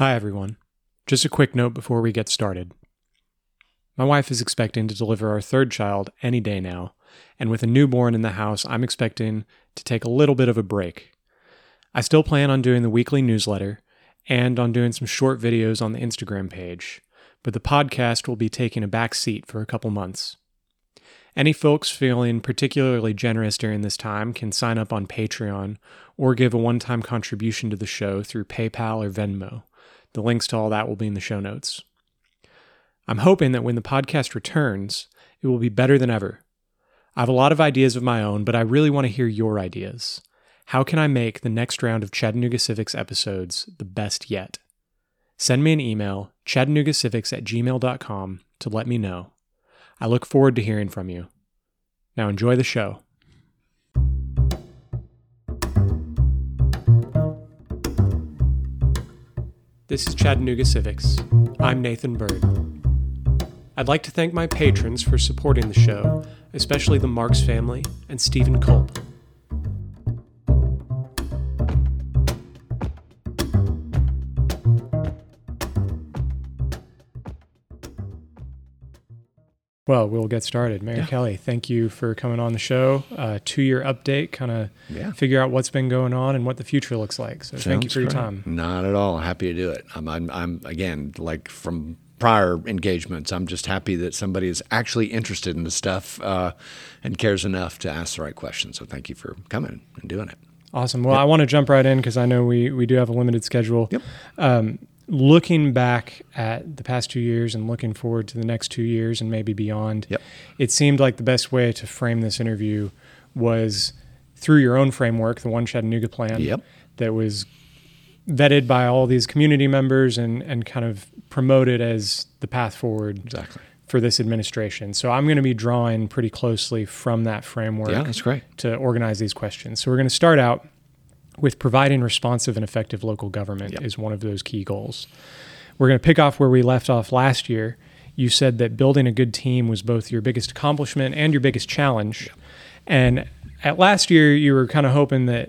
Hi, everyone. Just a quick note before we get started. My wife is expecting to deliver our third child any day now, and with a newborn in the house, I'm expecting to take a little bit of a break. I still plan on doing the weekly newsletter and on doing some short videos on the Instagram page, but the podcast will be taking a back seat for a couple months. Any folks feeling particularly generous during this time can sign up on Patreon or give a one time contribution to the show through PayPal or Venmo. The links to all that will be in the show notes. I'm hoping that when the podcast returns, it will be better than ever. I have a lot of ideas of my own, but I really want to hear your ideas. How can I make the next round of Chattanooga Civics episodes the best yet? Send me an email, chattanoogacivics at gmail.com, to let me know. I look forward to hearing from you. Now enjoy the show. This is Chattanooga Civics. I'm Nathan Bird. I'd like to thank my patrons for supporting the show, especially the Marks family and Stephen Culp. Well, we'll get started. Mayor Yeah. Kelly, thank you for coming on the show. Uh, two year update, kind of Yeah. figure out what's been going on and what the future looks like. So thank you Sounds for your time. Not at all. Happy to do it. I'm, I'm, I'm again, like from prior engagements, I'm just happy that somebody is actually interested in the stuff uh, and cares enough to ask the right questions. So thank you for coming and doing it. Awesome. Well, I want to jump right in because I know we, we do have a limited schedule. Yep. Um, looking back at the past two years and looking forward to the next two years and maybe beyond, Yep. it seemed like the best way to frame this interview was through your own framework, the One Chattanooga plan, Yep. that was vetted by all these community members and, and kind of promoted as the path forward Exactly. for this administration. So I'm going to be drawing pretty closely from that framework Yeah, that's great. to organize these questions. So we're going to start out with providing responsive and effective local government Yep. is one of those key goals. We're going to pick off where we left off last year. You said that building a good team was both your biggest accomplishment and your biggest challenge. And at last year, you were kind of hoping that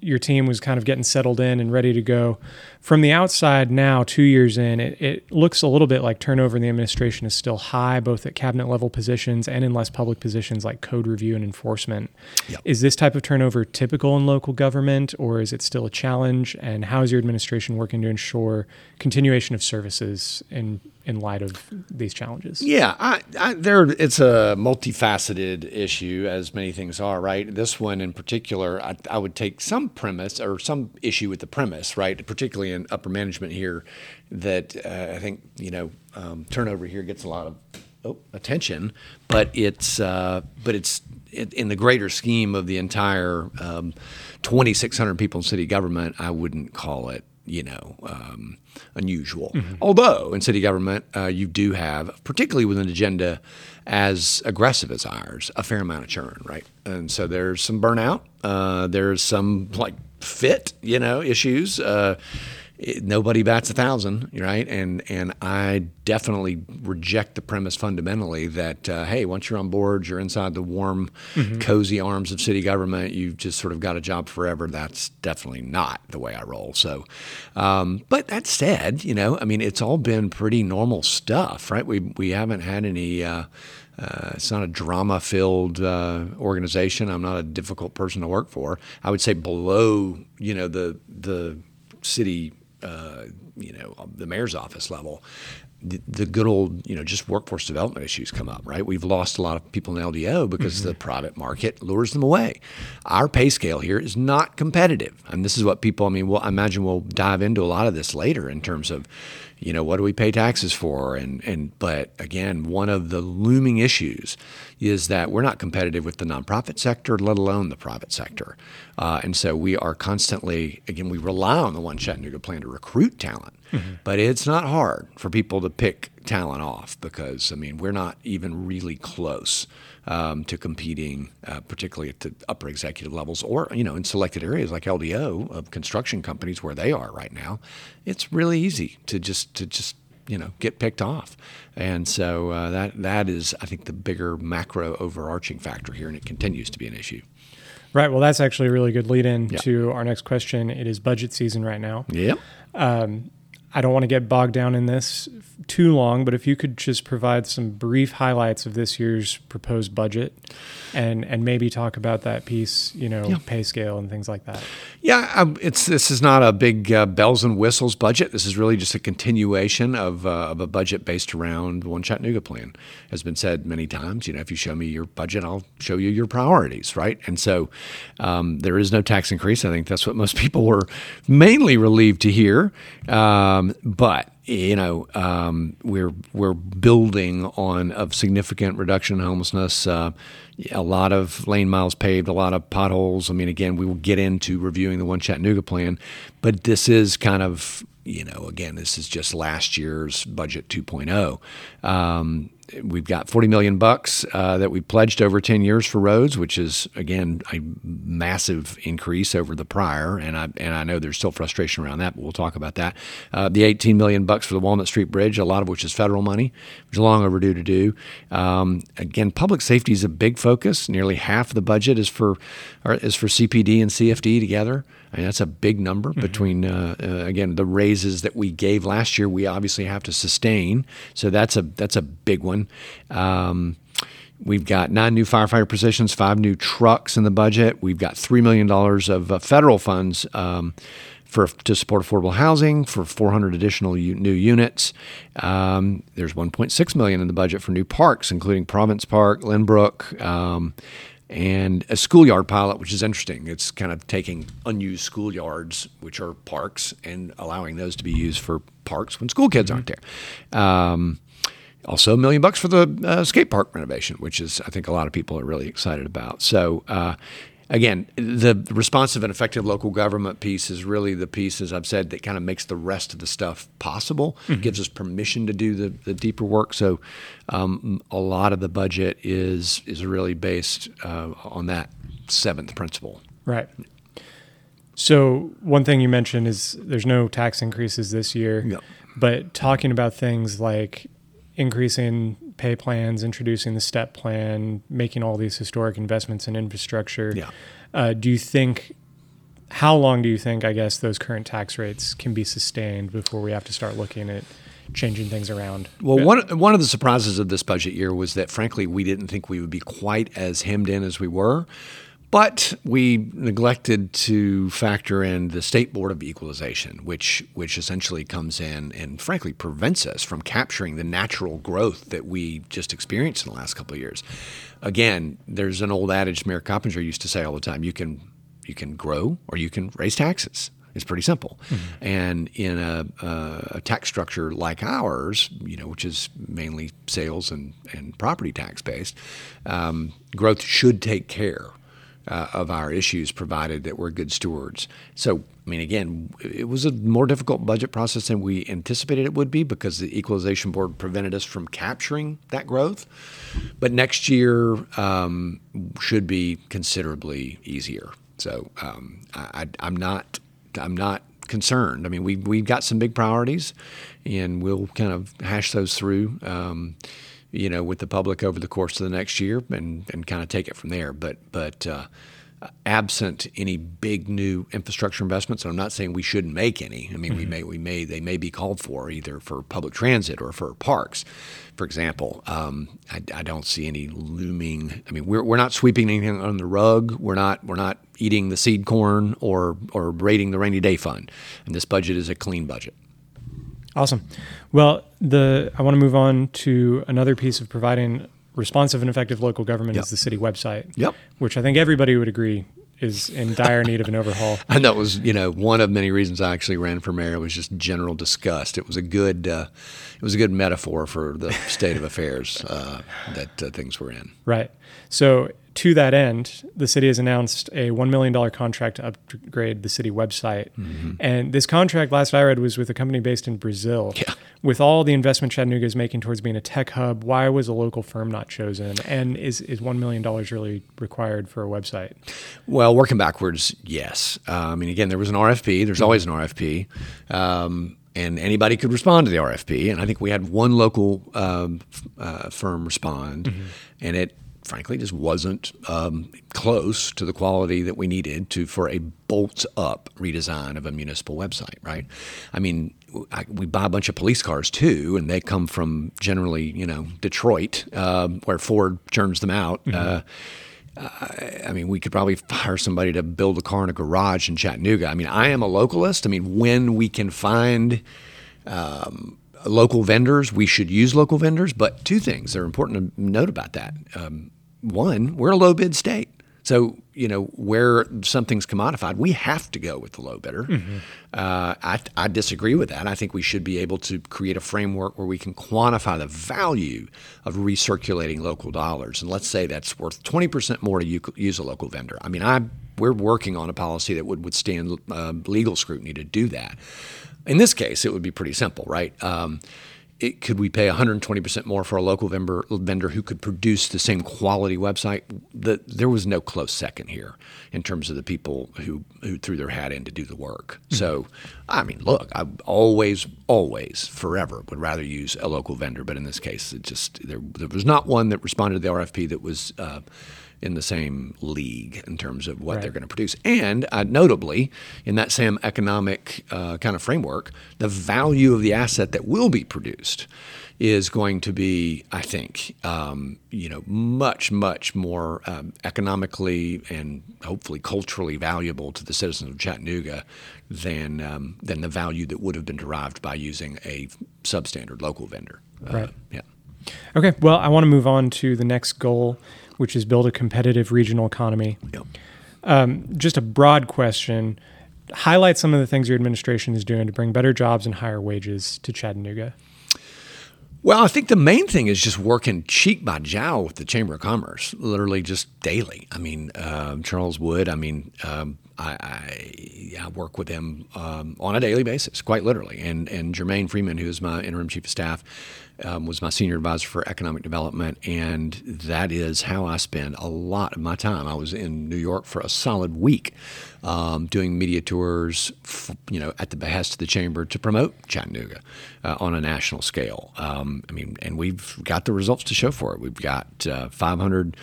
your team was kind of getting settled in and ready to go. From the outside now, two years in, it, it looks a little bit like turnover in the administration is still high, both at cabinet level positions and in less public positions like code review and enforcement. Yep. Is this type of turnover typical in local government, or is it still a challenge? And how is your administration working to ensure continuation of services in in light of these challenges? Yeah, I, I, there. It's a multifaceted issue, as many things are. Right. This one in particular, I, I would take some premise or some issue with the premise, right? Particularly in upper management here, that uh, I think you know um, turnover here gets a lot of oh, attention, but it's uh, but it's in, in the greater scheme of the entire um, 2,600 people in city government. I wouldn't call it you know, um, unusual. Although in city government, uh, you do have, particularly with an agenda as aggressive as ours, a fair amount of churn, right? And so there's some burnout. Uh, there's some like fit, you know, issues. Uh, it- nobody bats a thousand, right? And and I definitely reject the premise fundamentally that uh, hey, once you're on board, you're inside the warm, cozy arms of city government. You've just sort of got a job forever. That's definitely not the way I roll. So, um, but that said, you know, I mean, it's all been pretty normal stuff, right? We we haven't had any. Uh, uh, it's not a drama-filled uh, organization. I'm not a difficult person to work for. I would say below, you know, the the city, uh, you know, the mayor's office level, the, the good old, you know, just workforce development issues come up, right? We've lost a lot of people in LDO because the private market lures them away. Our pay scale here is not competitive, and this is what people. I mean, well, I imagine we'll dive into a lot of this later in terms of, you know, what do we pay taxes for, and and but again, one of the looming issues is that we're not competitive with the nonprofit sector, let alone the private sector, uh, and so we are constantly again we rely on the One Chattanooga plan to recruit talent, but it's not hard for people to pick talent off because I mean we're not even really close um, to competing, uh, particularly at the upper executive levels, or you know in selected areas like LDO of construction companies where they are right now. It's really easy to just to just you know get picked off, and so uh, that that is I think the bigger macro overarching factor here, and it continues to be an issue. Right. Well, that's actually a really good lead in Yeah. to our next question. It is budget season right now. Yep. I don't want to get bogged down in this too long, but if you could just provide some brief highlights of this year's proposed budget and and maybe talk about that piece, you know, Yeah. pay scale and things like that. Yeah, um, it's this is not a big uh, bells and whistles budget. This is really just a continuation of, uh, of a budget based around the One Chattanooga plan. Has been said many times. You know, if you show me your budget, I'll show you your priorities, right? And so um, there is no tax increase. I think that's what most people were mainly relieved to hear. Um, but you know, um, we're we're building on a significant reduction in homelessness. Uh, a lot of lane miles paved, a lot of potholes. I mean, again, we will get into reviewing the One Chattanooga plan, but this is kind of you know, again, this is just last year's budget 2.0. Um, we've got 40 million bucks uh, that we pledged over 10 years for roads, which is again a massive increase over the prior. And I and I know there's still frustration around that, but we'll talk about that. Uh, the 18 million bucks for the Walnut Street Bridge, a lot of which is federal money, which is long overdue to do. Um, again, public safety is a big focus. Nearly half of the budget is for or is for CPD and CFD together. I mean, that's a big number between, uh, uh, again, the raises that we gave last year. We obviously have to sustain, so that's a that's a big one. Um, we've got nine new firefighter positions, five new trucks in the budget. We've got three million dollars of uh, federal funds. Um, for, to support affordable housing for 400 additional u- new units. Um, there's 1.6 million in the budget for new parks, including Province Park, Lynbrook, um, and a schoolyard pilot, which is interesting. It's kind of taking unused schoolyards, which are parks, and allowing those to be used for parks when school kids aren't there. Um, also, a million bucks for the uh, skate park renovation, which is, I think, a lot of people are really excited about. So, uh, again, the responsive and effective local government piece is really the piece, as I've said, that kind of makes the rest of the stuff possible, gives us permission to do the, the deeper work. So, um, a lot of the budget is is really based uh, on that seventh principle. Right. So one thing you mentioned is there's no tax increases this year. But talking about things like increasing pay plans, introducing the step plan, making all these historic investments in infrastructure. Yeah. Uh, do you think how long do you think I guess those current tax rates can be sustained before we have to start looking at changing things around? Well, one one of the surprises of this budget year was that, frankly, we didn't think we would be quite as hemmed in as we were. But we neglected to factor in the state board of equalization, which which essentially comes in and frankly prevents us from capturing the natural growth that we just experienced in the last couple of years. Again, there's an old adage Mayor Coppinger used to say all the time: you can you can grow or you can raise taxes. It's pretty simple. And in a, a, a tax structure like ours, you know, which is mainly sales and, and property tax based, um, growth should take care uh, of our issues, provided that we're good stewards. So, I mean, again, it was a more difficult budget process than we anticipated it would be because the Equalization Board prevented us from capturing that growth. But next year um, should be considerably easier. So, um, I, I'm not, I'm not concerned. I mean, we we've got some big priorities, and we'll kind of hash those through. Um, you know, with the public over the course of the next year, and, and kind of take it from there. But but uh, absent any big new infrastructure investments, and I'm not saying we shouldn't make any. I mean, we may we may they may be called for either for public transit or for parks, for example. Um, I, I don't see any looming. I mean, we're we're not sweeping anything on the rug. We're not we're not eating the seed corn or or raiding the rainy day fund. And this budget is a clean budget. Awesome. Well, the I want to move on to another piece of providing responsive and effective local government Yep. is the city website. Yep. Which I think everybody would agree is in dire need of an overhaul. And that was, you know, one of many reasons I actually ran for mayor was just general disgust. It was a good, uh, it was a good metaphor for the state of affairs uh, that uh, things were in. Right. So to that end, the city has announced a $1 million contract to upgrade the city website. Mm-hmm. And this contract, last I read, was with a company based in Brazil. Yeah. With all the investment Chattanooga is making towards being a tech hub, why was a local firm not chosen? And is, is $1 million really required for a website? Well, working backwards, yes. Uh, I mean, again, there was an RFP. There's always an RFP. Um, and anybody could respond to the RFP. And I think we had one local um, uh, firm respond, and it frankly just wasn't um, close to the quality that we needed to for a bolt up redesign of a municipal website. Right? I mean, I, we buy a bunch of police cars too, and they come from generally, you know, Detroit, uh, where Ford churns them out. Mm-hmm. Uh, I mean, we could probably hire somebody to build a car in a garage in Chattanooga. I mean, I am a localist. I mean, when we can find um, local vendors, we should use local vendors. But two things are important to note about that. Um, one, we're a low bid state. So, you know, where something's commodified, we have to go with the low bidder. Mm-hmm. Uh, I, I, disagree with that. I think we should be able to create a framework where we can quantify the value of recirculating local dollars. And let's say that's worth 20% more to use a local vendor. I mean, I, we're working on a policy that would withstand uh, legal scrutiny to do that. In this case, it would be pretty simple, right? Um, it, could we pay 120% more for a local vendor, vendor who could produce the same quality website? The, there was no close second here in terms of the people who, who threw their hat in to do the work. Mm-hmm. So, I mean, look, I always, always, forever would rather use a local vendor, but in this case, it just there, there was not one that responded to the RFP that was. Uh, in the same league in terms of what right. they're going to produce. And uh, notably, in that same economic uh, kind of framework, the value of the asset that will be produced is going to be, I think, um, you know, much, much more um, economically and hopefully culturally valuable to the citizens of Chattanooga than um, than the value that would have been derived by using a substandard local vendor. Uh, right. Yeah. Okay. Well, I want to move on to the next goal, which is build a competitive regional economy. Yep. Um, just a broad question. Highlight some of the things your administration is doing to bring better jobs and higher wages to Chattanooga. Well, I think the main thing is just working cheek by jowl with the Chamber of Commerce, literally just daily. I mean, uh, Charles Wood, I mean, um, I, I, I, work with him um, on a daily basis, quite literally. And, and Jermaine Freeman, who is my interim chief of staff, um, was my senior advisor for economic development, and that is how I spend a lot of my time. I was in New York for a solid week, um, doing media tours, f- you know, at the behest of the chamber to promote Chattanooga uh, on a national scale. Um, I mean, and we've got the results to show for it. We've got uh, 500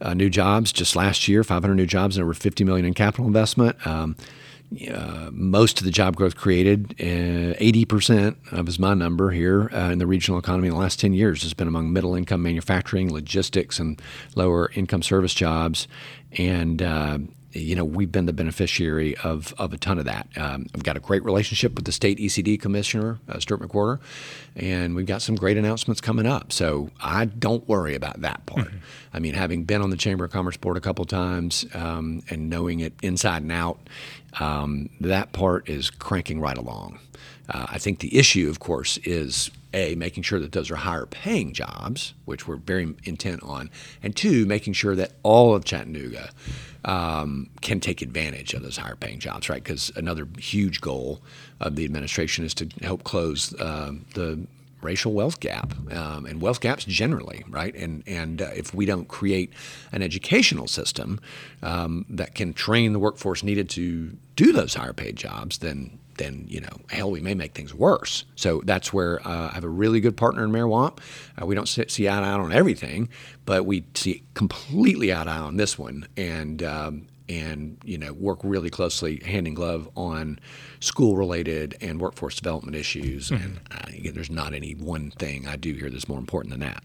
uh, new jobs just last year, 500 new jobs, and over 50 million in capital investment. Uh, most of the job growth created, uh, 80% of is my number here uh, in the regional economy in the last 10 years has been among middle income manufacturing, logistics, and lower income service jobs. And uh, you know, we've been the beneficiary of, of a ton of that. Um, I've got a great relationship with the state ECD commissioner, uh, Stuart McWhorter, and we've got some great announcements coming up. So I don't worry about that part. Mm-hmm. I mean, having been on the Chamber of Commerce board a couple times um, and knowing it inside and out, um, that part is cranking right along. Uh, I think the issue, of course, is a making sure that those are higher paying jobs, which we're very intent on, and two, making sure that all of Chattanooga um, can take advantage of those higher paying jobs, right? Because another huge goal of the administration is to help close uh, the racial wealth gap um, and wealth gaps generally, right? And and uh, if we don't create an educational system um, that can train the workforce needed to do those higher paid jobs, then then you know hell we may make things worse. So that's where uh, I have a really good partner in Mayor Wamp. Uh, we don't see, see eye to eye on everything, but we see completely eye to eye on this one, and um, and you know work really closely hand in glove on school related and workforce development issues. Mm-hmm. And uh, again, there's not any one thing I do here that's more important than that.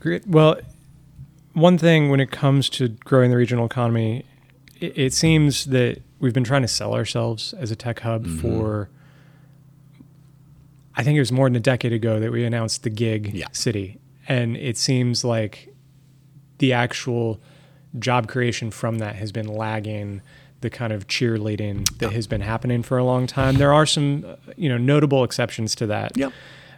Great. Well, one thing when it comes to growing the regional economy, it, it seems that we've been trying to sell ourselves as a tech hub mm-hmm. for. I think it was more than a decade ago that we announced the gig yeah. city, and it seems like the actual job creation from that has been lagging the kind of cheerleading that has been happening for a long time. There are some, you know, notable exceptions to that. Yep.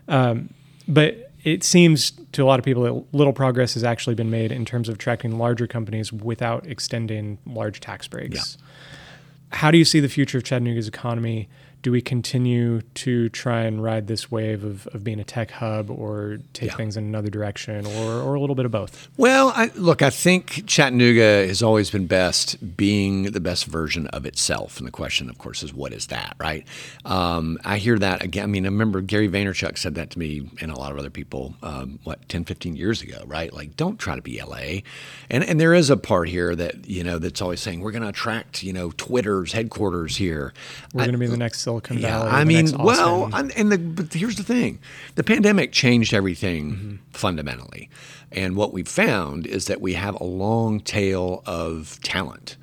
Um, but it seems to a lot of people that little progress has actually been made in terms of attracting larger companies without extending large tax breaks. Yeah. How do you see the future of Chattanooga's economy do we continue to try and ride this wave of, of being a tech hub or take Yeah. things in another direction or, or a little bit of both? Well, I, look, I think Chattanooga has always been best being the best version of itself. And the question, of course, is what is that, right? Um, I hear that again. I mean, I remember Gary Vaynerchuk said that to me and a lot of other people, um, what, 10, 15 years ago, right? Like, don't try to be LA. And, and there is a part here that, you know, that's always saying, we're going to attract, you know, Twitter's headquarters here. We're going to be the next Silicon yeah, Valley. I mean, well, and the, but here's the thing: the pandemic changed everything Mm-hmm. fundamentally, and what we've found is that we have a long tail of talent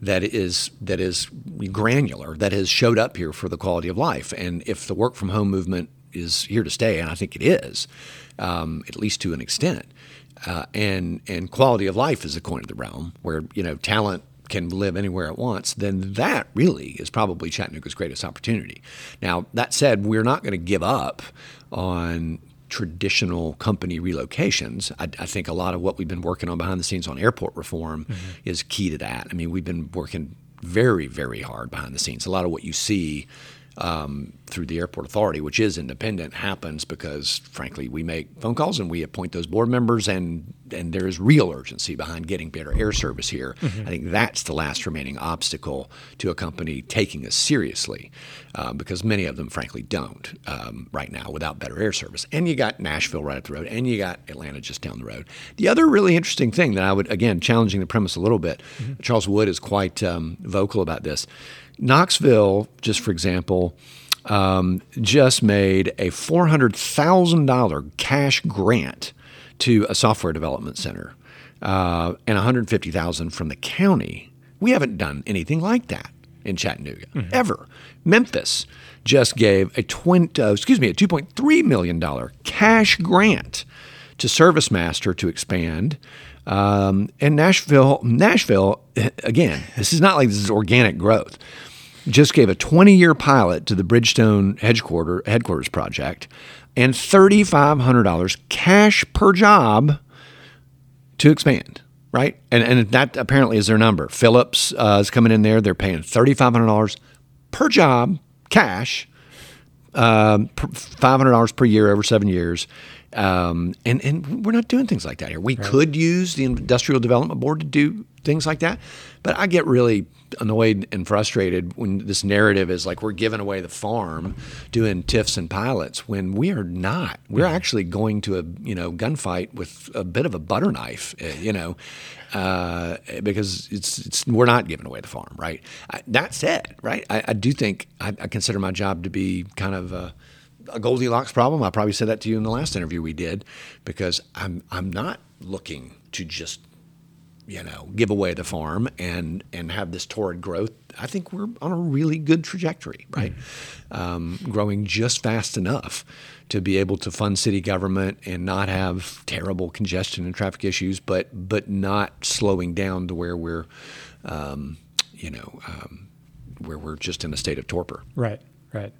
that is that is granular that has showed up here for the quality of life. And if the work from home movement is here to stay, and I think it is, um, at least to an extent, uh, and and quality of life is a coin of the realm where you know talent can live anywhere it wants, then that really is probably Chattanooga's greatest opportunity. Now that said, we're not going to give up on traditional company relocations. I, I think a lot of what we've been working on behind the scenes on airport reform mm-hmm. is key to that. I mean, we've been working very, very hard behind the scenes. A lot of what you see um, through the airport authority, which is independent, happens because, frankly, we make phone calls and we appoint those board members, and and there is real urgency behind getting better air service here. I think that's the last remaining obstacle to a company taking us seriously, uh, because many of them, frankly, don't um, right now without better air service. And you got Nashville right up the road, and you got Atlanta just down the road. The other really interesting thing that I would, again, challenging the premise a little bit, Charles Wood is quite um, vocal about this. Knoxville, just for example, um, just made a $400,000 cash grant to a software development center uh, and 150000 from the county. We haven't done anything like that in Chattanooga ever. Memphis just gave a 20, uh, excuse me, a 2.3 million dollar cash grant to ServiceMaster to expand. Um, and Nashville, Nashville, again, this is not like this is organic growth. Just gave a 20-year pilot to the Bridgestone headquarter, headquarters project, and $3,500 cash per job to expand. Right, and and that apparently is their number. Philips uh, is coming in there; they're paying $3,500 per job, cash, um, five hundred dollars per year over seven years, um, and and we're not doing things like that here. We could use the Industrial Development Board to do things like that, but I get really annoyed and frustrated when this narrative is like we're giving away the farm, doing TIFs and pilots when we are not. We're actually going to a you know gunfight with a bit of a butter knife, uh, you know. Uh, because it's, it's we're not giving away the farm, right? I, that said, right, I, I do think I, I consider my job to be kind of a, a Goldilocks problem. I probably said that to you in the last interview we did, because I'm I'm not looking to just you know give away the farm and and have this torrid growth. I think we're on a really good trajectory, right? Um, growing just fast enough to be able to fund city government and not have terrible congestion and traffic issues, but but not slowing down to where we're, um, you know, um, where we're just in a state of torpor. Right, right.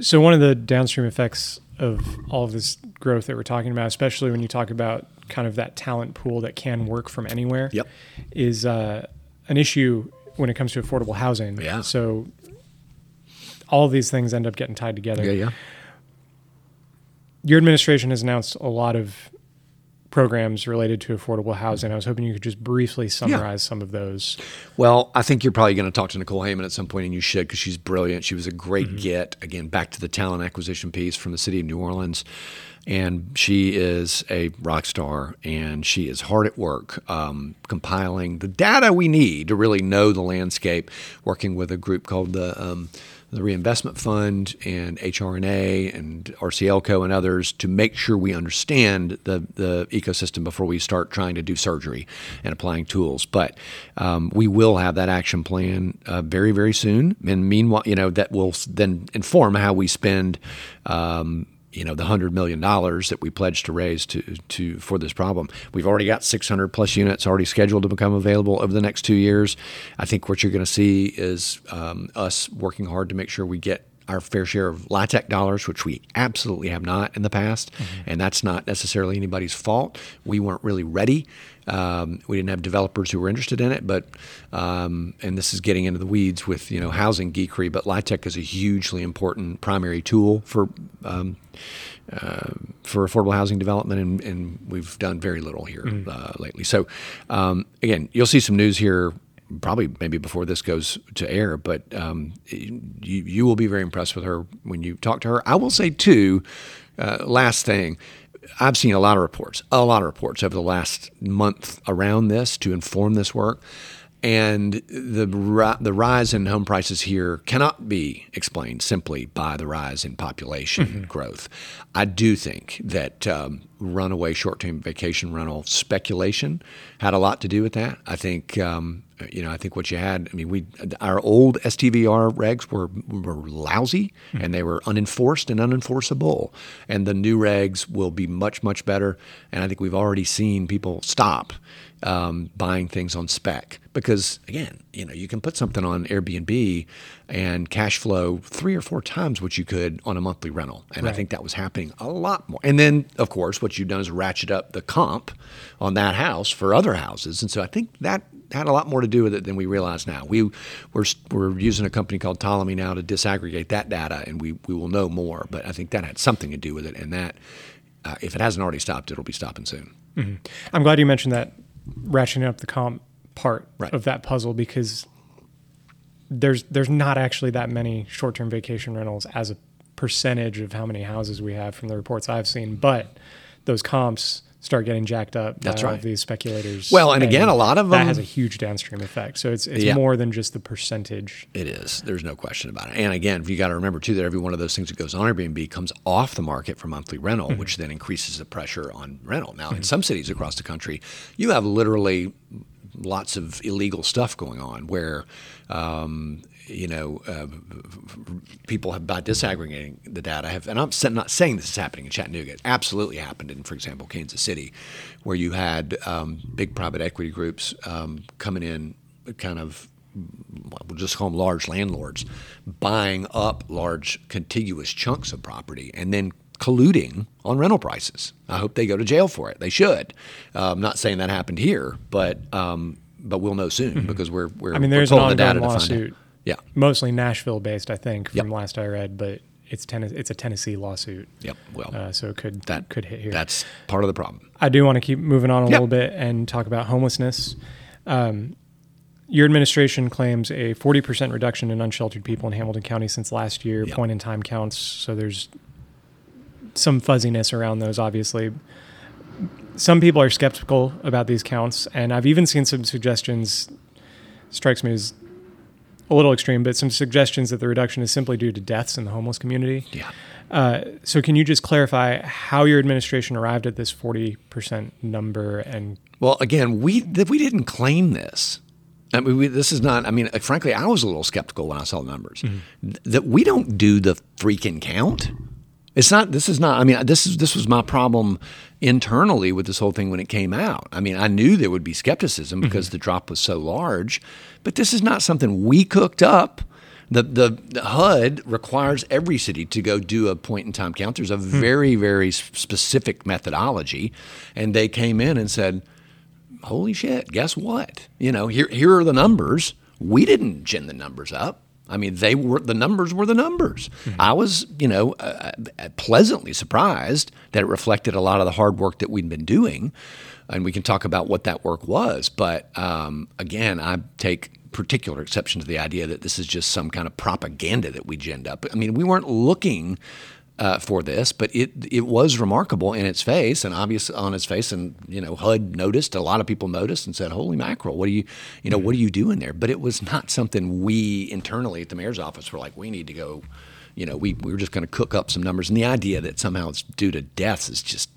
So one of the downstream effects of all of this growth that we're talking about, especially when you talk about kind of that talent pool that can work from anywhere, Yep. is uh, an issue when it comes to affordable housing. Yeah. So all of these things end up getting tied together. yeah. Your administration has announced a lot of programs related to affordable housing. I was hoping you could just briefly summarize some of those. Well, I think you're probably going to talk to Nicole Heyman at some point, and you should because she's brilliant. She was a great get. Again, back to the talent acquisition piece from the city of New Orleans. And she is a rock star, and she is hard at work um, compiling the data we need to really know the landscape. Working with a group called the um, the Reinvestment Fund and HRNA and RCLCO and others to make sure we understand the, the ecosystem before we start trying to do surgery and applying tools. But um, we will have that action plan uh, very, very soon. And meanwhile, you know, that will then inform how we spend. Um, you know the hundred million dollars that we pledged to raise to to for this problem. We've already got 600 plus units already scheduled to become available over the next two years. I think what you're going to see is um, us working hard to make sure we get our fair share of LIHTC dollars, which we absolutely have not in the past, and that's not necessarily anybody's fault. We weren't really ready. Um, we didn't have developers who were interested in it, but um, and this is getting into the weeds with you know housing geekery, but LIHTC is a hugely important primary tool for um, uh, for affordable housing development, and, and, we've done very little here uh, lately. So um, again, you'll see some news here probably maybe before this goes to air, but um, you, you will be very impressed with her when you talk to her. I will say, too, uh, last thing. I've seen a lot of reports, a lot of reports over the last month around this to inform this work. And the the rise in home prices here cannot be explained simply by the rise in population mm-hmm. growth. I do think that um, runaway short-term vacation rental speculation had a lot to do with that. I think um, you know I think what you had. I mean, we our old STVR regs were were lousy mm-hmm. and they were unenforced and unenforceable. And the new regs will be much much better. And I think we've already seen people stop um, buying things on spec because again, you know, you can put something on Airbnb and cash flow three or four times what you could on a monthly rental, and right. I think that was happening a lot more. And then, of course, what you've done is ratchet up the comp on that house for other houses, and so I think that had a lot more to do with it than we realize now. We we're, we're using a company called Ptolemy now to disaggregate that data, and we we will know more. But I think that had something to do with it, and that uh, if it hasn't already stopped, it'll be stopping soon. Mm-hmm. I'm glad you mentioned that ratcheting up the comp part right. of that puzzle because there's there's not actually that many short-term vacation rentals as a percentage of how many houses we have from the reports I've seen, but those comps start getting jacked up That's by right. all these speculators. Well, and, and, again, a lot of that them has a huge downstream effect. So it's it's yeah. more than just the percentage. It is. There's no question about it. And again, you got to remember too that every one of those things that goes on Airbnb comes off the market for monthly rental, mm-hmm. which then increases the pressure on rental. Now, mm-hmm. in some cities across the country, you have literally lots of illegal stuff going on where um, you know, uh, people have by disaggregating the data have, and I'm not saying this is happening in Chattanooga. It absolutely happened in, for example, Kansas City, where you had um, big private equity groups um, coming in, kind of, we'll just call them large landlords, buying up large contiguous chunks of property, and then colluding on rental prices. I hope they go to jail for it. They should. Uh, I'm not saying that happened here, but um, but we'll know soon mm-hmm. because we're we're. I mean, there's an ongoing lawsuit yeah. Mostly Nashville based, I think, from yep. last I read, but it's ten- it's a Tennessee lawsuit. Yep. Well, uh, so it could that could hit here. That's part of the problem. I do want to keep moving on a yep. little bit and talk about homelessness. Um, your administration claims a 40% reduction in unsheltered people in Hamilton County since last year, yep. point in time counts. So there's some fuzziness around those, obviously. Some people are skeptical about these counts, and I've even seen some suggestions, strikes me as a little extreme, but some suggestions that the reduction is simply due to deaths in the homeless community. Yeah. Uh, so, can you just clarify how your administration arrived at this forty percent number? And well, again, we we didn't claim this. I mean, we, this is not. I mean, frankly, I was a little skeptical when I saw the numbers. Mm-hmm. That we don't do the freaking count. It's not. This is not. I mean, this is this was my problem internally with this whole thing when it came out. I mean, I knew there would be skepticism mm-hmm. because mm-hmm. the drop was so large, but this is not something we cooked up. The, the, the HUD requires every city to go do a point in time count. There's a hmm. very very specific methodology, and they came in and said, "Holy shit! Guess what? You know, here here are the numbers. We didn't gin the numbers up." I mean, they were the numbers were the numbers. Mm-hmm. I was, you know, uh, uh, pleasantly surprised that it reflected a lot of the hard work that we'd been doing, and we can talk about what that work was. But um, again, I take particular exception to the idea that this is just some kind of propaganda that we ginned up. I mean, we weren't looking uh, for this, but it it was remarkable in its face and obvious on its face, and you know HUD noticed, a lot of people noticed and said, "Holy mackerel, what are you, you know, what are you doing there?" But it was not something we internally at the mayor's office were like, "We need to go." You know, we, we were just going to cook up some numbers, and the idea that somehow it's due to deaths is just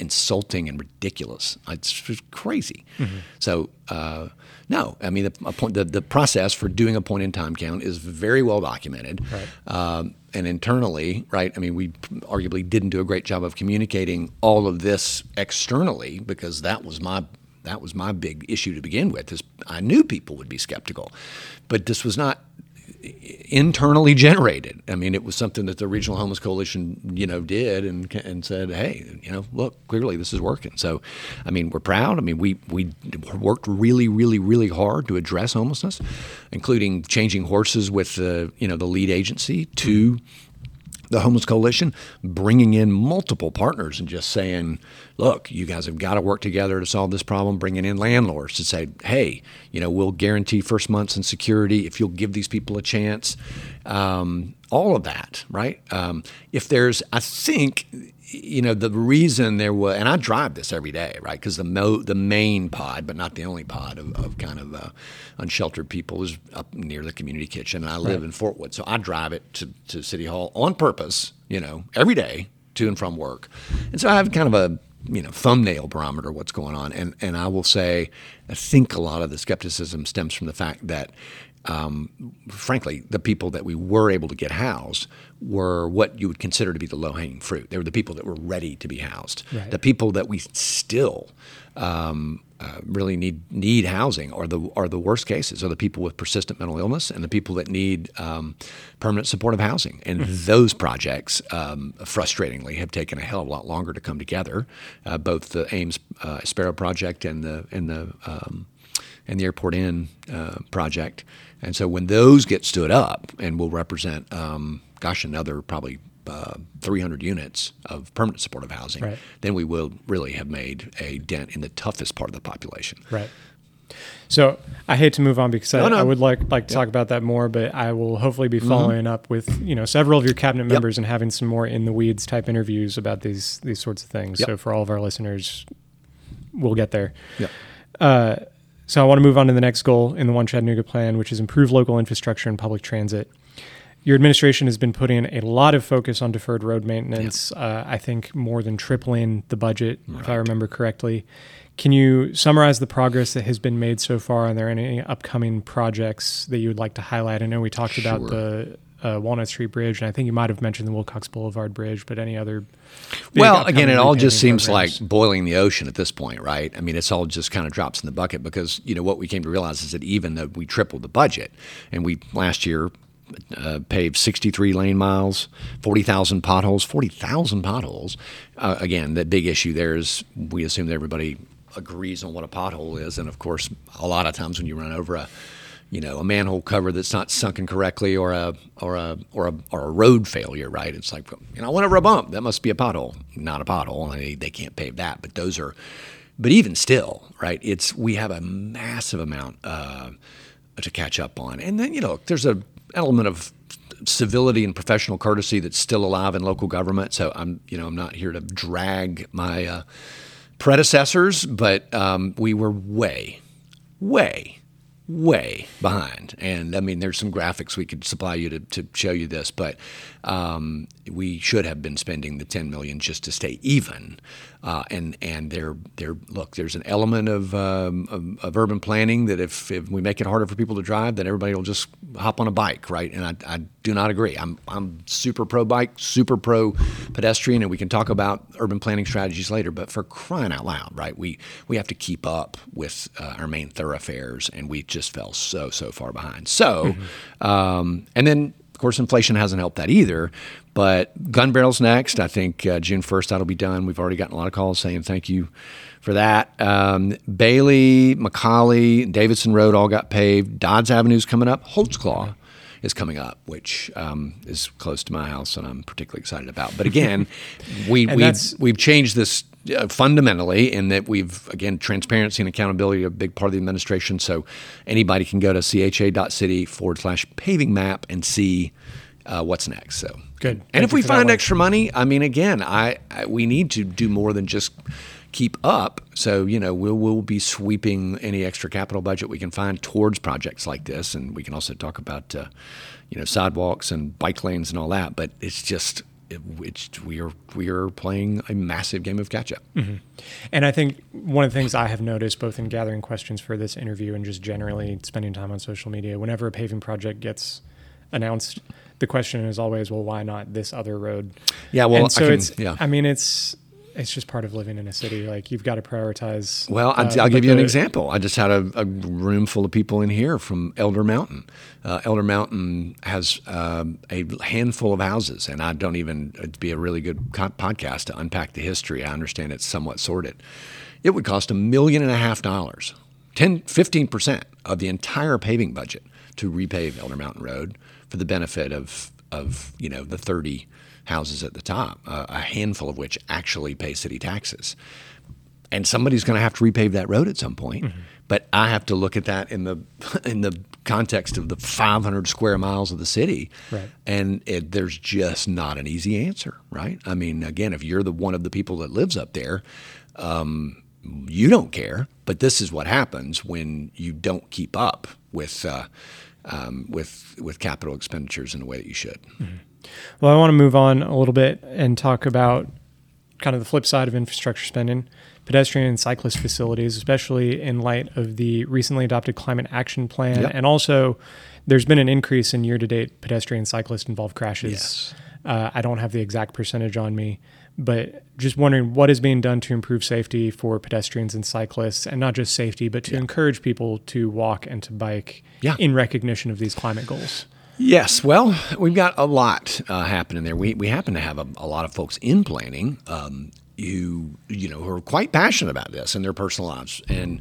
insulting and ridiculous. It's crazy. Mm-hmm. So, uh, no, I mean the, point, the, the process for doing a point in time count is very well documented. Right. Um, and internally, right? I mean, we arguably didn't do a great job of communicating all of this externally because that was my that was my big issue to begin with. Is I knew people would be skeptical, but this was not internally generated. I mean, it was something that the Regional Homeless Coalition, you know, did and and said, hey, you know, look, clearly this is working. So, I mean, we're proud. I mean, we we worked really, really, really hard to address homelessness, including changing horses with the you know the lead agency to the Homeless Coalition, bringing in multiple partners and just saying, look, you guys have got to work together to solve this problem, bringing in landlords to say, hey, you know, we'll guarantee first months in security if you'll give these people a chance. Um, all of that, right? Um, if there's, I think, you know, the reason there was, and I drive this every day, right? Because the mo- the main pod, but not the only pod of, of kind of uh, unsheltered people is up near the community kitchen. And I live right. in Fort Wood, so I drive it to, to City Hall on purpose, you know, every day to and from work. And so I have kind of a you know thumbnail barometer what's going on and and I will say I think a lot of the skepticism stems from the fact that um, frankly, the people that we were able to get housed were what you would consider to be the low hanging fruit. They were the people that were ready to be housed. Right. The people that we still um, uh, really need need housing are the are the worst cases. Are the people with persistent mental illness and the people that need um, permanent supportive housing. And mm-hmm. those projects, um, frustratingly, have taken a hell of a lot longer to come together. Uh, both the Ames uh, Sparrow project and the and the um, and the Airport Inn uh, project. And so when those get stood up and will represent, um, gosh, another probably uh, 300 units of permanent supportive housing, right. then we will really have made a dent in the toughest part of the population. Right. So I hate to move on because no, I, no. I, would like like to yep. talk about that more, but I will hopefully be mm-hmm. following mm-hmm. up with you know several of your cabinet members yep. and having some more in the weeds type interviews about these these sorts of things. Yep. So for all of our listeners, we'll get there. Yeah. Uh, so I want to move on to the next goal in the One Chattanooga plan, which is improve local infrastructure and public transit. Your administration has been putting a lot of focus on deferred road maintenance. Yeah. Uh, I think more than tripling the budget, right. if I remember correctly. Can you summarize the progress that has been made so far? Are there any upcoming projects that you would like to highlight? I know we talked sure. about the uh, Walnut Street Bridge, and I think you might have mentioned the Wilcox Boulevard Bridge, but any other? Well, again, it all just seems programs? like boiling the ocean at this point, right? I mean, it's all just kind of drops in the bucket because you know what we came to realize is that even though we tripled the budget, and we last year uh, paved 63 lane miles, 40,000 potholes, 40,000 potholes. Uh, again, the big issue there is we assume that everybody agrees on what a pothole is, and of course, a lot of times when you run over a you know a manhole cover that's not sunken correctly or a or a or a or a road failure right? It's like you know whenever a bump. That must be a pothole. Not a pothole. They, they can't pave that. But those are but even still right it's we have a massive amount uh, to catch up on. And then you know there's a element of civility and professional courtesy that's still alive in local government so i'm you know i'm not here to drag my uh, predecessors but um, we were way way way behind. And I mean, there's some graphics we could supply you to, to show you this, but um, we should have been spending the 10 million just to stay even. Uh, and and there there look, there's an element of, um, of, of urban planning that if, if we make it harder for people to drive, then everybody will just hop on a bike, right? And I, I do not agree. I'm I'm super pro bike, super pro pedestrian, and we can talk about urban planning strategies later. But for crying out loud, right? We we have to keep up with uh, our main thoroughfares, and we just fell so so far behind. So, mm-hmm. um, and then course, inflation hasn't helped that either. But Gunbarrel's next. I think uh, June 1st that'll be done. We've already gotten a lot of calls saying thank you for that. Um, Bailey, McCallie, Davidson Road all got paved. Dodds Avenue's coming up. Holtzclaw is coming up, which um, is close to my house, and I'm particularly excited about. But again, we we we've changed this uh, fundamentally in that we've again transparency and accountability are a big part of the administration. So anybody can go to cha.city forward slash paving map and see uh, what's next. So good. And Thank if we find extra money, I mean, again, I, I, we need to do more than just keep up. So you know, we'll we'll be sweeping any extra capital budget we can find towards projects like this, and we can also talk about uh, you know sidewalks and bike lanes and all that. But it's just which we are we are playing a massive game of catch up. Mm-hmm. And I think one of the things I have noticed, both in gathering questions for this interview and just generally spending time on social media, whenever a paving project gets announced, the question is always, well, why not this other road? Yeah, well, and so can, it's. Yeah. I mean, it's it's just part of living in a city. Like you've got to prioritize. Well, I'll, uh, I'll give you an example. I just had a, a room full of people in here from Elder Mountain. Uh, Elder Mountain has um, a handful of houses, and I don't even, it'd be a really good co- podcast to unpack the history. I understand it's somewhat sordid. It would cost a million and a half dollars, 10, 15% of the entire paving budget to repave Elder Mountain Road for the benefit of, of you know, the 30 houses at the top, uh, a handful of which actually pay city taxes and somebody's going to have to repave that road at some point. Mm-hmm. But I have to look at that in the in the context of the 500 square miles of the city, Right. and it, there's just not an easy answer, right? I mean, again, if you're the one of the people that lives up there, um, you don't care. But this is what happens when you don't keep up with. Uh, um, with with capital expenditures in the way that you should. Well, I want to move on a little bit and talk about kind of the flip side of infrastructure spending, pedestrian and cyclist facilities, especially in light of the recently adopted climate action plan. Yep. And also, there's been an increase in year to date pedestrian cyclist involved crashes. Yes. Uh, I don't have the exact percentage on me, but just wondering what is being done to improve safety for pedestrians and cyclists, and not just safety, but to encourage people to walk and to bike Yeah. in recognition of these climate goals. Yes, well, we've got a lot uh, happening there. We we happen to have a, a lot of folks in planning um, who you know who are quite passionate about this in their personal lives, and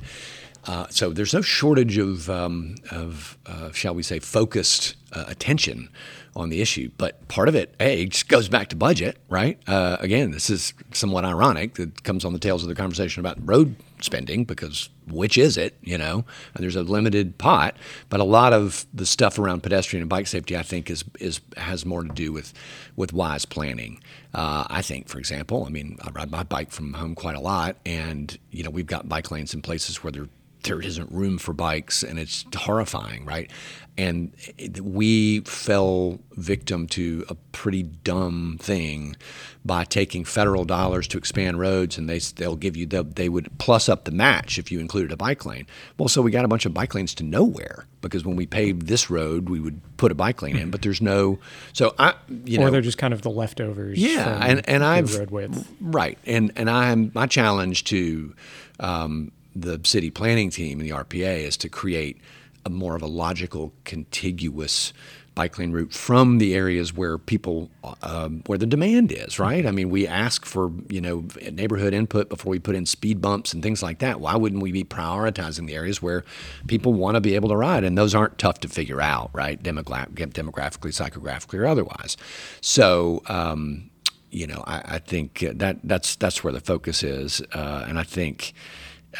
uh, so there's no shortage of um, of uh, shall we say focused uh, attention on the issue. But part of it, a, just goes back to budget, right? Uh, again, this is somewhat ironic. It comes on the tails of the conversation about road spending because which is it, you know? And there's a limited pot, but a lot of the stuff around pedestrian and bike safety, I think, is is has more to do with with wise planning. Uh, I think, for example, I mean, I ride my bike from home quite a lot, and you know, we've got bike lanes in places where there there isn't room for bikes, and it's horrifying, right? And we fell victim to a pretty dumb thing by taking federal dollars to expand roads, and they they'll give you the, they would plus up the match if you included a bike lane. Well, so we got a bunch of bike lanes to nowhere because when we paved this road, we would put a bike lane in, but there's no. So I, you know or they're just kind of the leftovers. yeah, and and I've road width. right, and and I'm my challenge to um, the city planning team and the RPA is to create a more of a logical, contiguous bike lane route from the areas where people um, where the demand is. Right. I mean, we ask for you know neighborhood input before we put in speed bumps and things like that. Why wouldn't we be prioritizing the areas where people want to be able to ride? And those aren't tough to figure out, right? Demogra- demographically, psychographically, or otherwise. So. Um, you know, I, I think that that's that's where the focus is, uh, and I think.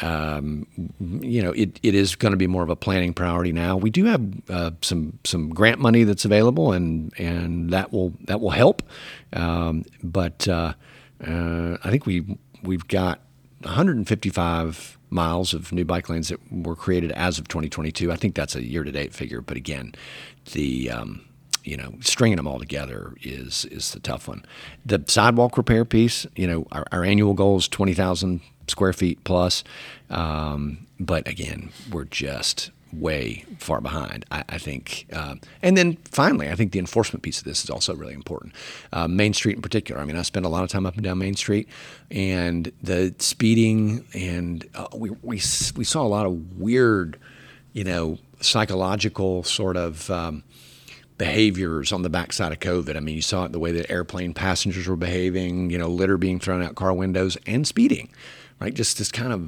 Um, you know, it, it is going to be more of a planning priority now. We do have uh, some some grant money that's available, and and that will that will help. Um, but uh, uh, I think we we've got 155 miles of new bike lanes that were created as of 2022. I think that's a year to date figure, but again, the um, you know, stringing them all together is is the tough one. The sidewalk repair piece, you know, our, our annual goal is twenty thousand square feet plus, um, but again, we're just way far behind. I, I think, uh, and then finally, I think the enforcement piece of this is also really important. Uh, Main Street in particular. I mean, I spend a lot of time up and down Main Street, and the speeding, and uh, we we we saw a lot of weird, you know, psychological sort of. Um, behaviors on the backside of COVID. I mean, you saw it the way that airplane passengers were behaving, you know, litter being thrown out car windows and speeding, right? Just this kind of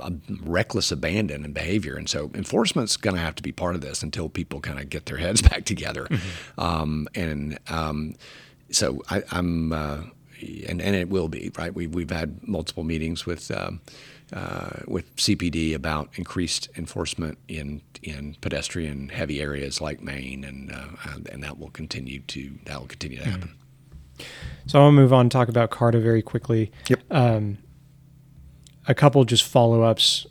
a reckless abandon and behavior. And so enforcement's going to have to be part of this until people kind of get their heads back together. Um, and um, so I, I'm, uh, and, and it will be, right? We, we've had multiple meetings with, um, uh, with CPD about increased enforcement in in pedestrian heavy areas like Main, and uh, and that will continue to that will continue to happen. So I want to move on and talk about Carta very quickly. Yep. Um, a couple just follow ups.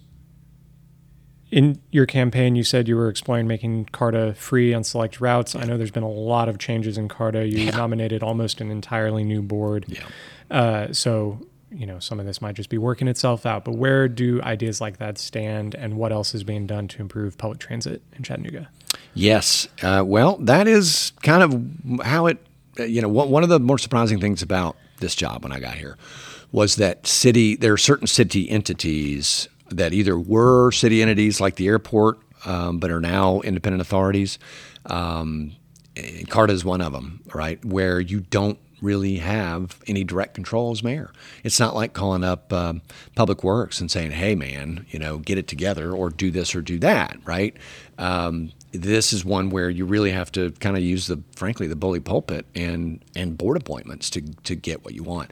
In your campaign, you said you were exploring making Carta free on select routes. I know there's been a lot of changes in Carta. You Yeah. nominated almost an entirely new board. Yeah. Uh, so, you know, some of this might just be working itself out. But where do ideas like that stand, and what else is being done to improve public transit in Chattanooga? Yes. Uh, well, that is kind of how it. uh, You know, one one of the more surprising things about this job when I got here was that city there are certain city entities that either were city entities like the airport, um, but are now independent authorities. Um, CARTA is one of them, right? Where you don't really have any direct control as mayor. It's not like calling up um, Public Works and saying, "Hey, man, you know, get it together or do this or do that," right? Um, this is one where you really have to kind of use the, frankly, the bully pulpit and and board appointments to to get what you want.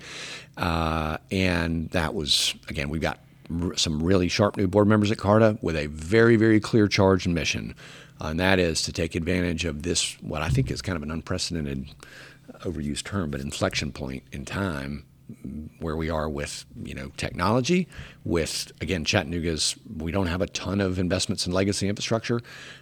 Uh, and that was again, we've got r- some really sharp new board members at CARTA with a very very clear charge and mission. Uh, and that is to take advantage of this, what I think is kind of an unprecedented overused term, but inflection point in time where we are with you know technology, with again Chattanooga's we don't have a ton of investments in legacy infrastructure,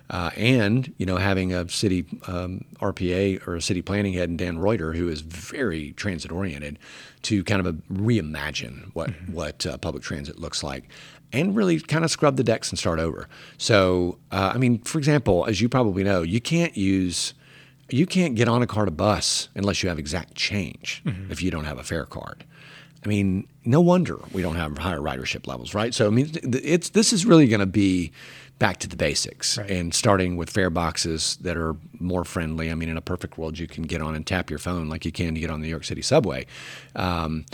uh, and you know having a city um, RPA or a city planning head in Dan Reuter who is very transit oriented to kind of a reimagine what mm-hmm. what uh, public transit looks like. And really kind of scrub the decks and start over. So, uh, I mean, for example, as you probably know, you can't use you can't get on a CARTA bus unless you have exact change mm-hmm. if you don't have a fare card. I mean, no wonder we don't have higher ridership levels, right? So I mean, it's this is really going to be back to the basics right. and starting with fare boxes that are more friendly. I mean, in a perfect world, you can get on and tap your phone like you can to get on the New York City subway. Um,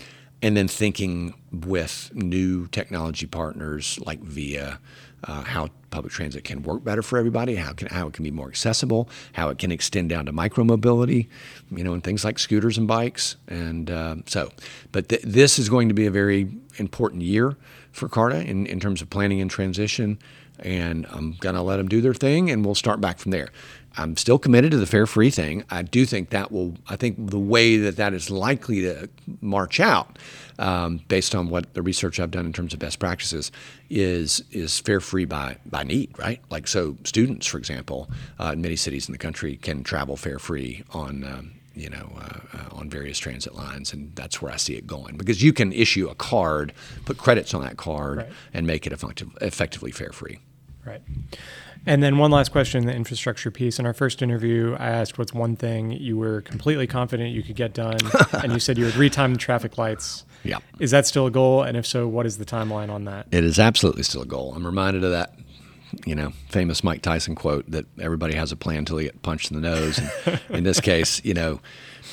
and then thinking with new technology partners like Via, uh, how public transit can work better for everybody, how can how it can be more accessible, how it can extend down to micromobility, you know, and things like scooters and bikes. And uh, so, but th- this is going to be a very important year for CARTA in, in terms of planning and transition. And I'm to let them do their thing, and we'll start back from there. I'm still committed to the fare free thing. I do think that will, I think the way that that is likely to march out, um, based on what the research I've done in terms of best practices, is is fare free by, by need, right? Like, so students, for example, uh, in many cities in the country can travel fare free on. Um, you know, uh, uh, on various transit lines, and that's where I see it going. Because you can issue a card, put credits on that card, right. and make it effective, effectively fare free. Right. And then one last question, in the infrastructure piece. In our first interview, I asked what's one thing you were completely confident you could get done, and you said you would retime the traffic lights. Yeah. Is that still a goal? And if so, what is the timeline on that? It is absolutely still a goal. I'm reminded of that, you know, famous Mike Tyson quote that everybody has a plan until they get punched in the nose. And in this case, you know,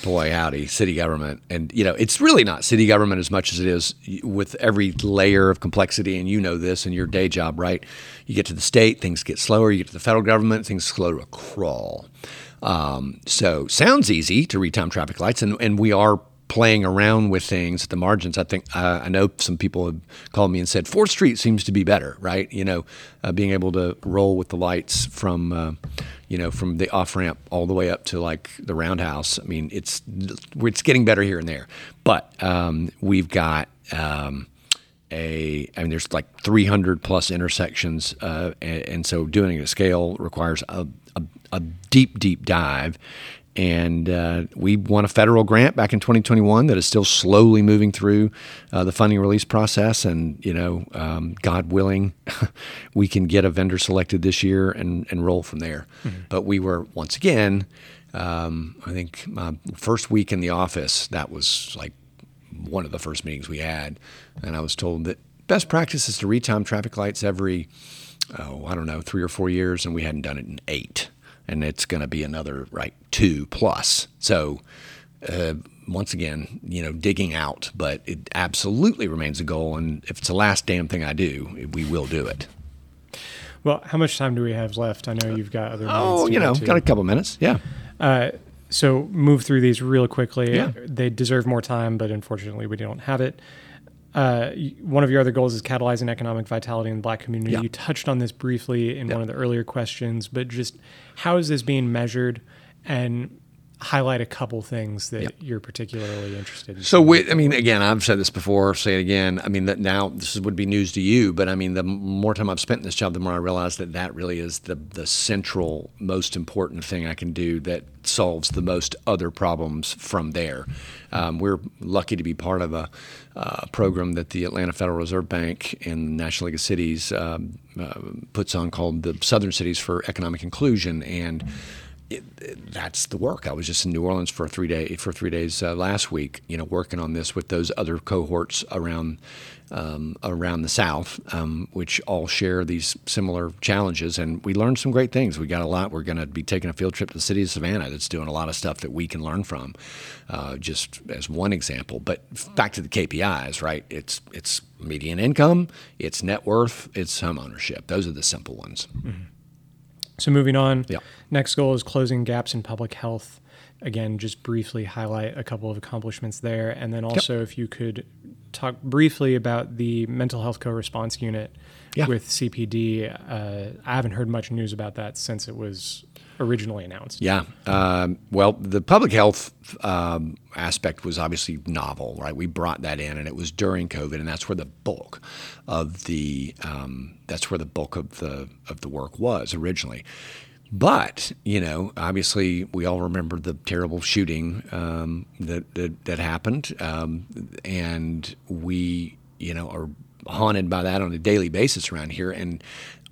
boy howdy city government and you know it's really not city government as much as it is with every layer of complexity and you know this in your day job right you get to the state things get slower you get to the federal government things slow to a crawl um, so sounds easy to retime traffic lights and, and we are playing around with things at the margins. I think uh, I know some people have called me and said Fourth Street seems to be better, right? You know, uh, being able to roll with the lights from uh, you know from the off ramp all the way up to like the roundhouse. I mean, it's it's getting better here and there, but um, we've got. Um, a, I mean, there's like 300 plus intersections, uh, and, and, so doing it at scale requires a, a, a deep, deep dive and uh, we won a federal grant back in 2021 that is still slowly moving through uh, the funding release process. And, you know, um, God willing, we can get a vendor selected this year and, and roll from there. Mm-hmm. But we were, once again, um, I think my first week in the office, that was like one of the first meetings we had. And I was told that best practice is to retime traffic lights every, oh, I don't know, three or four years. And we hadn't done it in eight and it's going to be another right two plus. So uh, once again, you know, digging out, but it absolutely remains a goal. And if it's the last damn thing I do, we will do it. Well, how much time do we have left? I know you've got other. Oh, you know, got a couple minutes. Yeah. Uh, so move through these real quickly. Yeah. They deserve more time, but unfortunately, we don't have it. Uh, one of your other goals is catalyzing economic vitality in the black community. Yeah. You touched on this briefly in yeah. one of the earlier questions, but just how is this being measured and highlight a couple things that yep. you're particularly interested in. So, we, I mean, again, I've said this before, say it again. I mean, that now this would be news to you, but I mean, the more time I've spent in this job, the more I realize that that really is the the central, most important thing I can do that solves the most other problems from there. Um, we're lucky to be part of a uh, program that the Atlanta Federal Reserve Bank and the National League of Cities um, uh, puts on called the Southern Cities for Economic Inclusion, and it, it, that's the work. I was just in New Orleans for three day for three days uh, last week. You know, working on this with those other cohorts around um, around the South, um, which all share these similar challenges. And we learned some great things. We got a lot. We're going to be taking a field trip to the city of Savannah that's doing a lot of stuff that we can learn from, uh, just as one example. But back to the KPIs, right? It's it's median income, it's net worth, it's home ownership. Those are the simple ones. Mm-hmm. So moving on, yeah. next goal is closing gaps in public health. Again, just briefly highlight a couple of accomplishments there, and then also yep. if you could talk briefly about the mental health co-response unit yeah. with CPD. Uh, I haven't heard much news about that since it was originally announced. Yeah. Um, well, the public health um, aspect was obviously novel, right? We brought that in, and it was during COVID, and that's where the bulk of the um, that's where the bulk of the of the work was originally. But you know, obviously, we all remember the terrible shooting um, that, that, that happened, um, and we you know are haunted by that on a daily basis around here. And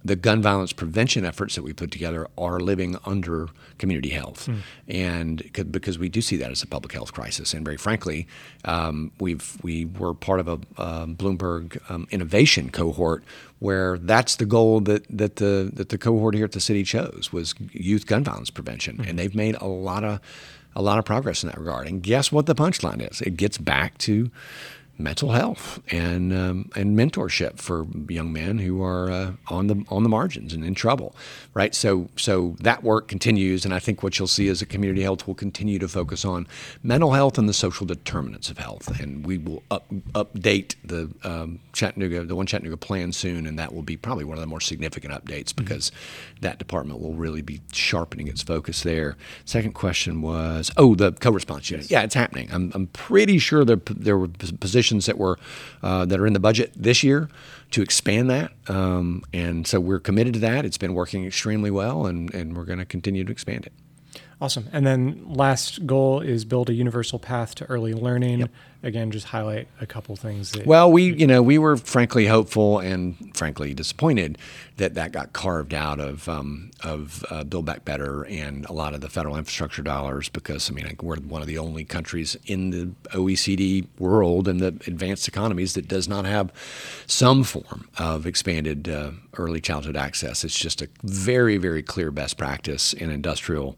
the gun violence prevention efforts that we put together are living under community health, mm. and because we do see that as a public health crisis, and very frankly, um, we've we were part of a Bloomberg um, innovation cohort where that's the goal that that the that the cohort here at the city chose was youth gun violence prevention, mm. and they've made a lot of a lot of progress in that regard. And guess what the punchline is? It gets back to mental health and um, and mentorship for young men who are uh, on the on the margins and in trouble, right? So so that work continues, and I think what you'll see is that community health will continue to focus on mental health and the social determinants of health, and we will up, update the um, Chattanooga the one Chattanooga plan soon, and that will be probably one of the more significant updates mm-hmm. because mm-hmm. that department will really be sharpening its focus there. Second question was oh the co-response unit, yeah, it's happening. I'm I'm pretty sure there there were positions that were uh, that are in the budget this year to expand that. Um, and so we're committed to that. It's been working extremely well, and, and we're going to continue to expand it. Awesome. And then last goal is build a universal path to early learning. Yep. Again, just highlight a couple things. well, we you know we were frankly hopeful and frankly disappointed that that got carved out of um, of uh, Build Back Better and a lot of the federal infrastructure dollars because I mean we're one of the only countries in the OECD world and the advanced economies that does not have some form of expanded uh, early childhood access. It's just a very very clear best practice in industrial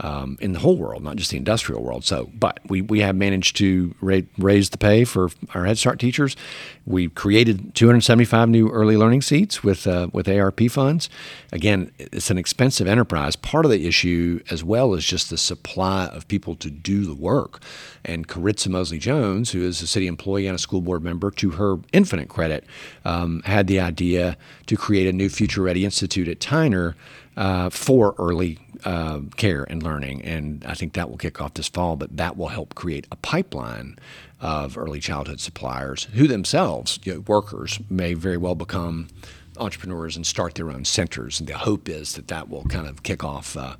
um, in the whole world, not just the industrial world. So, but we, we have managed to ra- raise the pay for our Head Start teachers. We created 275 new early learning seats with uh, with ARP funds. Again, it's an expensive enterprise. Part of the issue, as well, is just the supply of people to do the work. And Karitsa Mosley Jones, who is a city employee and a school board member, to her infinite credit, um, had the idea to create a new Future Ready Institute at Tyner uh, for early uh, care and learning. And I think that will kick off this fall, but that will help create a pipeline of early childhood suppliers who themselves, you know, workers, may very well become entrepreneurs and start their own centers. And the hope is that that will kind of kick off uh,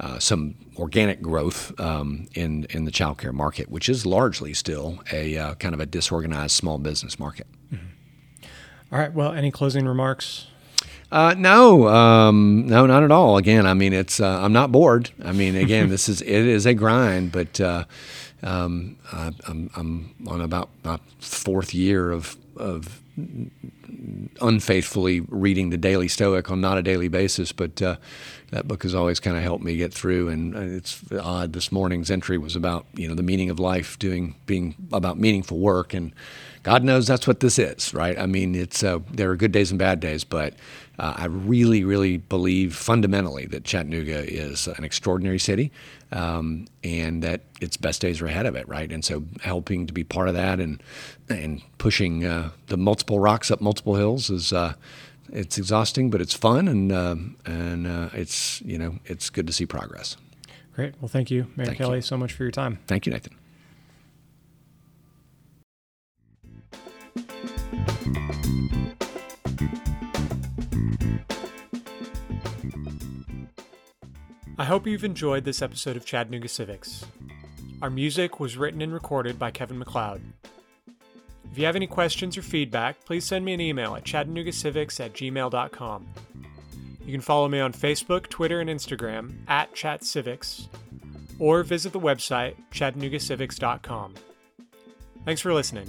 uh, some organic growth um, in in the childcare market, which is largely still a uh, kind of a disorganized small business market. Mm-hmm. All right. Well, any closing remarks? Uh, no, um, no, not at all. Again, I mean, it's uh, I'm not bored. I mean, again, this is it is a grind, but uh, um, I, am I'm on about my fourth year of of unfaithfully reading the Daily Stoic on not a daily basis, but uh, that book has always kind of helped me get through. And it's odd. This morning's entry was about you know the meaning of life, doing being about meaningful work, and God knows that's what this is, right? I mean, it's uh, there are good days and bad days, but uh, I really, really believe fundamentally that Chattanooga is an extraordinary city um, and that its best days are ahead of it, right? And so helping to be part of that and and pushing uh, the multiple rocks up multiple hills is uh, it's exhausting, but it's fun and uh, and uh, it's you know it's good to see progress. Great. Well, thank you, Mayor thank Kelly, you. so much for your time. Thank you, Nathan. I hope you've enjoyed this episode of Chattanooga Civics. Our music was written and recorded by Kevin MacLeod. If you have any questions or feedback, please send me an email at chattanoogacivics at gmail.com. You can follow me on Facebook, Twitter, and Instagram at ChattCivics, or visit the website chattanoogacivics.com. Thanks for listening.